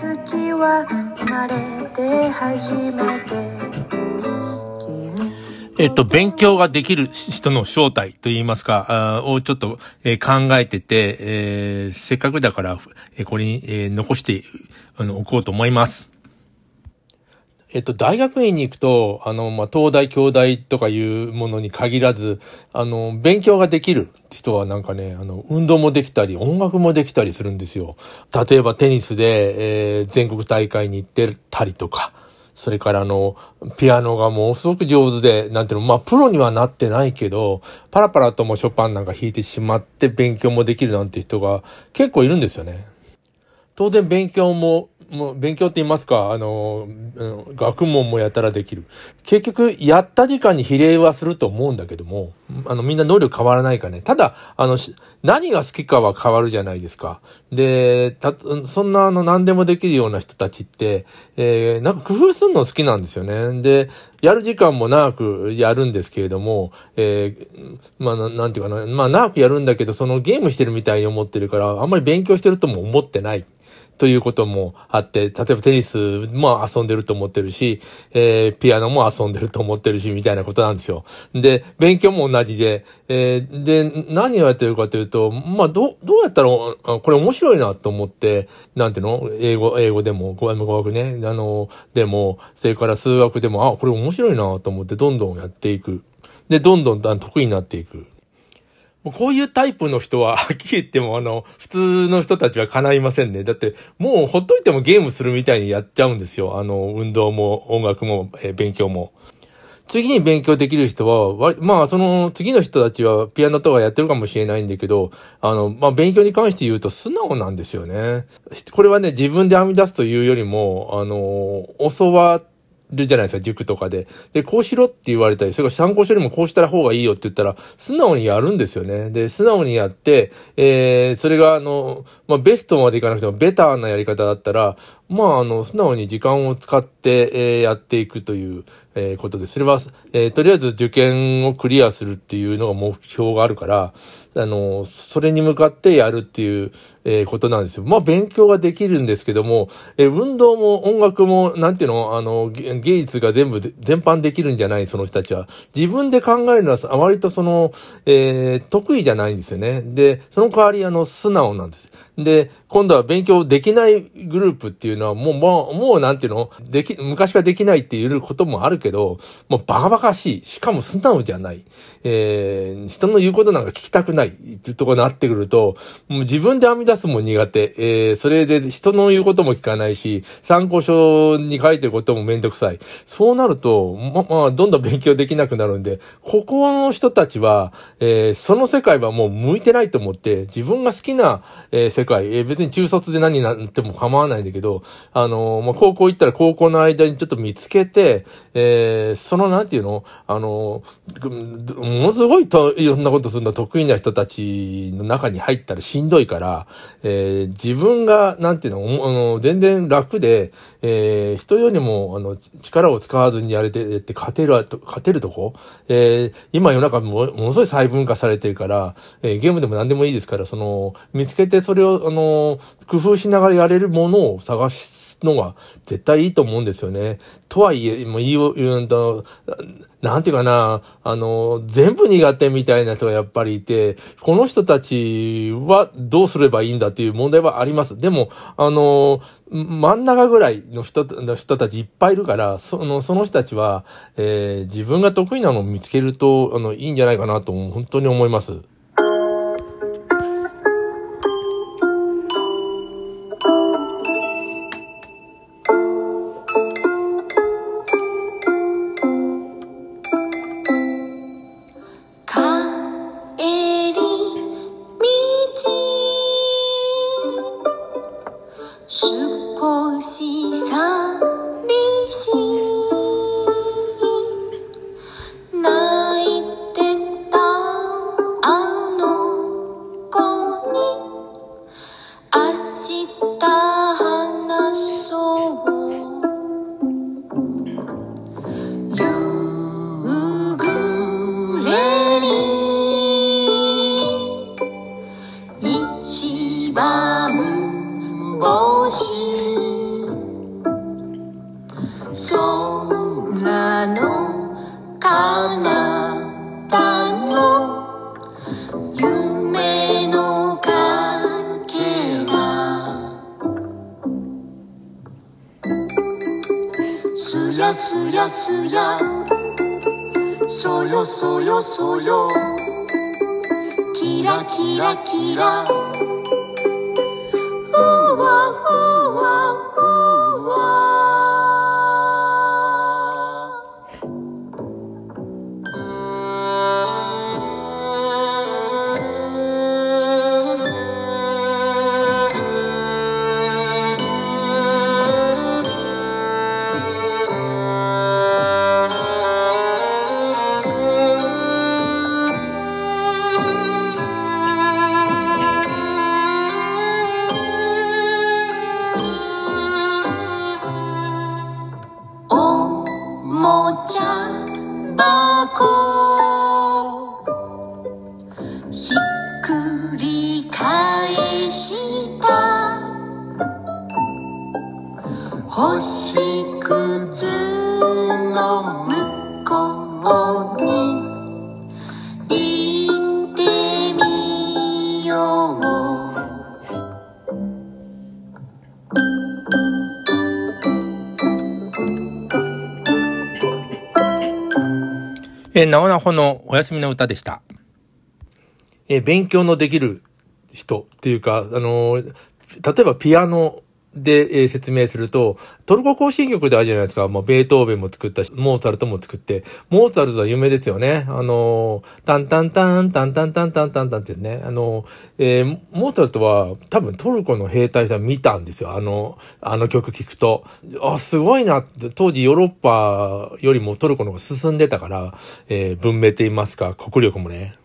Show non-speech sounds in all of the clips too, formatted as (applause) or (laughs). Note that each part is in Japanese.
月は生まれて初めてえっと、勉強ができる人の正体といいますか、をちょっと、えー、考えてて、えー、せっかくだから、えー、これに、えー、残してあの置こうと思います。えっと、大学院に行くと、あの、まあ、東大、京大とかいうものに限らず、あの、勉強ができる人はなんかね、あの、運動もできたり、音楽もできたりするんですよ。例えばテニスで、えー、全国大会に行ってたりとか、それからあの、ピアノがもうすごく上手で、なんていうの、まあ、プロにはなってないけど、パラパラともショパンなんか弾いてしまって勉強もできるなんて人が結構いるんですよね。当然勉強ももう勉強って言いますか、あの、学問もやったらできる。結局、やった時間に比例はすると思うんだけども、あの、みんな能力変わらないかね。ただ、あの、何が好きかは変わるじゃないですか。で、た、そんなあの、何でもできるような人たちって、えー、なんか工夫するの好きなんですよね。で、やる時間も長くやるんですけれども、えー、まあ、なんていうかな、まあ、長くやるんだけど、そのゲームしてるみたいに思ってるから、あんまり勉強してるとも思ってない。ということもあって、例えばテニスも遊んでると思ってるし、えー、ピアノも遊んでると思ってるし、みたいなことなんですよ。で、勉強も同じで、えー、で、何をやってるかというと、まあ、ど、どうやったら、これ面白いなと思って、なんていうの？英語、英語でも、語学ね、あの、でも、それから数学でも、あ、これ面白いなと思って、どんどんやっていく。で、どんどん得意になっていく。もうこういうタイプの人は、はっきり言っても、あの、普通の人たちは叶いませんね。だって、もうほっといてもゲームするみたいにやっちゃうんですよ。あの、運動も、音楽も、えー、勉強も。次に勉強できる人は、まあ、その次の人たちはピアノとかやってるかもしれないんだけど、あの、まあ、勉強に関して言うと素直なんですよね。これはね、自分で編み出すというよりも、あの、教わっるじゃないですか、塾とかで。で、こうしろって言われたり、それから参考書よりもこうした方がいいよって言ったら、素直にやるんですよね。で、素直にやって、えー、それがあの、まあ、ベストまでいかなくてもベターなやり方だったら、まあ、あの、素直に時間を使って、えー、やっていくという、えー、ことです、それは、えー、とりあえず受験をクリアするっていうのが目標があるから、あの、それに向かってやるっていう、えー、ことなんですよ。まあ、勉強ができるんですけども、えー、運動も音楽も、なんていうの、あの、芸術が全部、全般できるんじゃない、その人たちは。自分で考えるのは、あまりとその、えー、得意じゃないんですよね。で、その代わり、あの、素直なんです。で、今度は勉強できないグループっていうのは、もう、もう、もうなんていうのでき、昔はできないっていうこともあるけど、もうバカバカしい。しかも素直じゃない。えー、人の言うことなんか聞きたくないっていうところになってくると、もう自分で編み出すも苦手。えー、それで人の言うことも聞かないし、参考書に書いてることもめんどくさい。そうなると、ま、まあ、どんどん勉強できなくなるんで、ここの人たちは、えー、その世界はもう向いてないと思って、自分が好きな、えー、世界、えー、別に中卒で何になっても構わないんだけど、あのー、まあ、高校行ったら高校の間にちょっと見つけて、えー、そのなんていうの？あの、ものすごいと、いろんなことするの得意な人たちの中に入ったらしんどいから、えー、自分が、なんていうの、あの、全然楽で、えー、人よりも、あの、力を使わずにやれて、って勝てる、勝てるとこ？えー、今世の中もものすごい細分化されてるから、えー、ゲームでも何でもいいですから、その、見つけてそれを、あの、工夫しながらやれるものを探すのが絶対いいと思うんですよね。とはいえ、もういいよ、うんと、なんていうかな、あの、全部苦手みたいな人がやっぱりいて、この人たちはどうすればいいんだっていう問題はあります。でも、あの、真ん中ぐらいの人の人たちいっぱいいるから、その、その人たちは、えー、自分が得意なのを見つけると、あの、いいんじゃないかなと、本当に思います。すやそよそよそよ。キラキラキラ。うわうわ。星屑の向こうに行ってみようえー、なおなほのお休みの歌でした。えー勉強のできる人っていうか、あのー例えばピアノで、えー説明すると、トルコ行進曲であるじゃないですか。もうベートーベンも作ったし、モーツァルトも作って、モーツァルトは有名ですよね。あのータンタンタン、タンタンタンタンタンタンってね。あのーえーモーツァルトは多分トルコの兵隊さん見たんですよ。あの、あの曲聞くと。あ、すごいな。当時ヨーロッパよりもトルコの方が進んでたから、えー文明と言いますか、国力もね。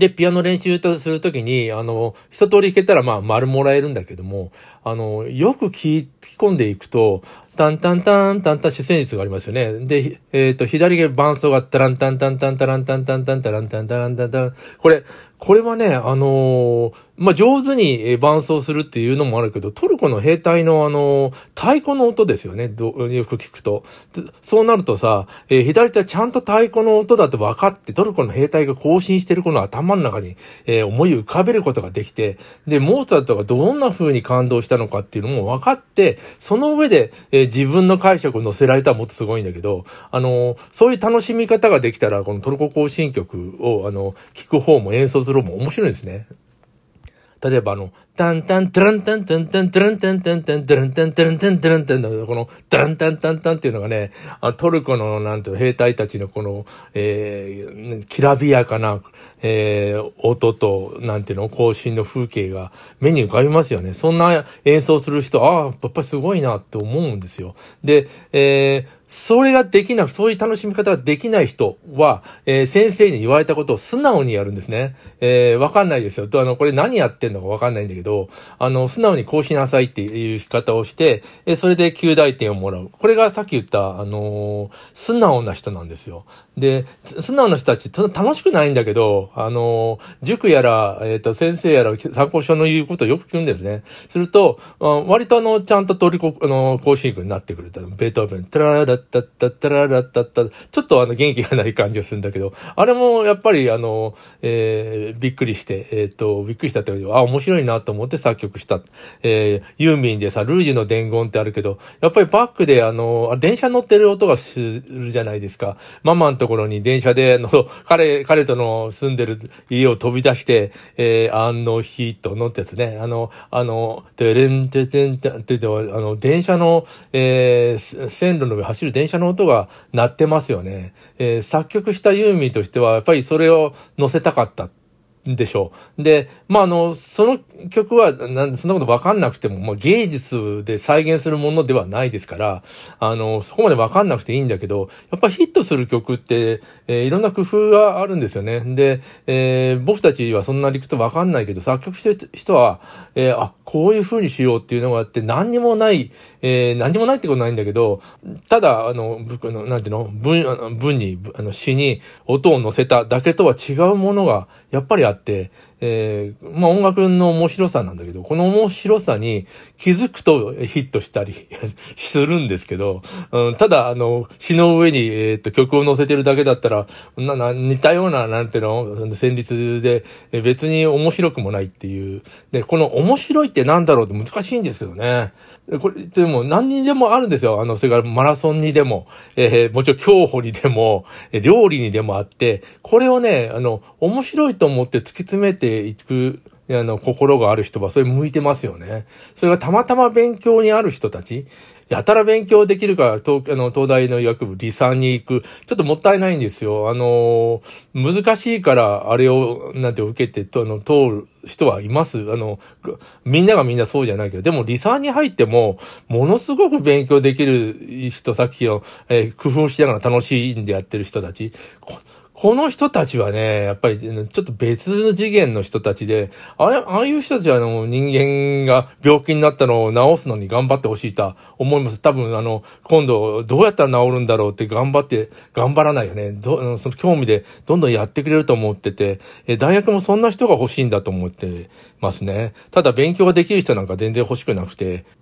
で、ピアノ練習とするときに、あの、一通り弾けたら、まあ、丸もらえるんだけども、あの、よく聞き込んでいくと、タンタンタンタンタン主旋律がありますよね。で、えっ、と、左が伴奏がタランタンタンタンタランタンタンタンタランタンタランタンタン。これ、これはね、あのまあ、上手に伴奏するっていうのもあるけど、トルコの兵隊のあの太鼓の音ですよね。よく聞くと。そうなるとさ、えー左手はちゃんと太鼓の音だと分かって、トルコの兵隊が行進してるこの頭の中に、えー思い浮かべることができて、で、モーツァルトがどんな風に感動したのかっていうのも分かって、その上で、えで自分の解釈を載せられたらもっとすごいんだけど、あのそういう楽しみ方ができたら、このトルコ行進曲を、あの、聞く方も演奏する方も面白いんですね。例えばあの、タンタン、トゥランタン、トゥンタン、トゥランタン、トゥンタン、トゥランタン、トゥランタン、トゥランタンの、この、トゥランタンタンタンっていうのがね、トルコの、なんていうの兵隊たちのこの、えー、きらびやかな、えー、音と、なんていうの、行進の風景が目に浮かびますよね。そんな演奏する人、ああ、やっぱすごいなって思うんですよ。で、えー、それができなく、そういう楽しみ方ができない人は、えー先生に言われたことを素直にやるんですね。えーわかんないですよ。とあの、これ何やってんのかわかんないんだけど、あの、素直にこうしなさいっていう仕方をして、えそれで9大点をもらう。これがさっき言った、あの素直な人なんですよ。で、素直な人たち、楽しくないんだけど、あの塾やら、えっ、と、先生やら、参考書の言うことをよく聞くんですね。すると、割とあの、ちゃんとトリコ、あの、行進曲になってくる。ベートーベン、タララッタッタッタララッタッタちょっとあの、元気がない感じがするんだけど、あれもやっぱりあの、えーびっくりして、えっ、と、びっくりしたって、あ、面白いなとと思って作曲した。えーユーミンでさ、ルージュの伝言ってあるけど、やっぱりバックであの、電車乗ってる音がするじゃないですか。ママのところに電車で、あの、(laughs) 彼、彼との住んでる家を飛び出して、えーあの人のってやつね。あの、あの、てれんててんてんって言って、あの、電車の、えー線路の上走る電車の音が鳴ってますよね。えー作曲したユーミンとしては、やっぱりそれを乗せたかった。でしょう。で、まあ、あの、その曲は、なんそんなことわかんなくても、まあ、芸術で再現するものではないですから、あの、そこまでわかんなくていいんだけど、やっぱヒットする曲って、えーいろんな工夫があるんですよね。で、えー僕たちはそんな理屈わかんないけど、作曲してる人は、えーあ、こういう風にしようっていうのがあって、何にもない、えー何にもないってことないんだけど、ただ、あの、ぶあのなんていうの？文、文に、あの詩に音を乗せただけとは違うものが、やっぱりああって、えー、まあ音楽の面白さなんだけど、この面白さに気づくとヒットしたり (laughs) するんですけど、うん、ただ、あの、詩の上に、えー、っと、曲を載せてるだけだったら、な、な、似たような、なんていうの、旋律で、別に面白くもないっていう。で、この面白いってなんだろうって難しいんですけどね。これ、でも何にでもあるんですよ。あの、それからマラソンにでも、えー、もちろん競歩にでも、料理にでもあって、これをね、あの、面白いと思って突き詰めていく、あの、心がある人は、それ向いてますよね。それがたまたま勉強にある人たち、やたら勉強できるから、東、あの、東大の医学部、理産に行く。ちょっともったいないんですよ。あの、難しいから、あれを、なんて受けて、とあの、通る人はいます。あの、みんながみんなそうじゃないけど、でも、理産に入っても、ものすごく勉強できる人、さっきの、えー、工夫しながら楽しいんでやってる人たち。この人たちはね、やっぱり、ちょっと別次元の人たちで、あああいう人たちはあの人間が病気になったのを治すのに頑張ってほしいと思います。多分あの、今度どうやったら治るんだろうって頑張って、頑張らないよね。どその興味でどんどんやってくれると思ってて、え大学もそんな人が欲しいんだと思ってますね。ただ勉強ができる人なんか全然欲しくなくて、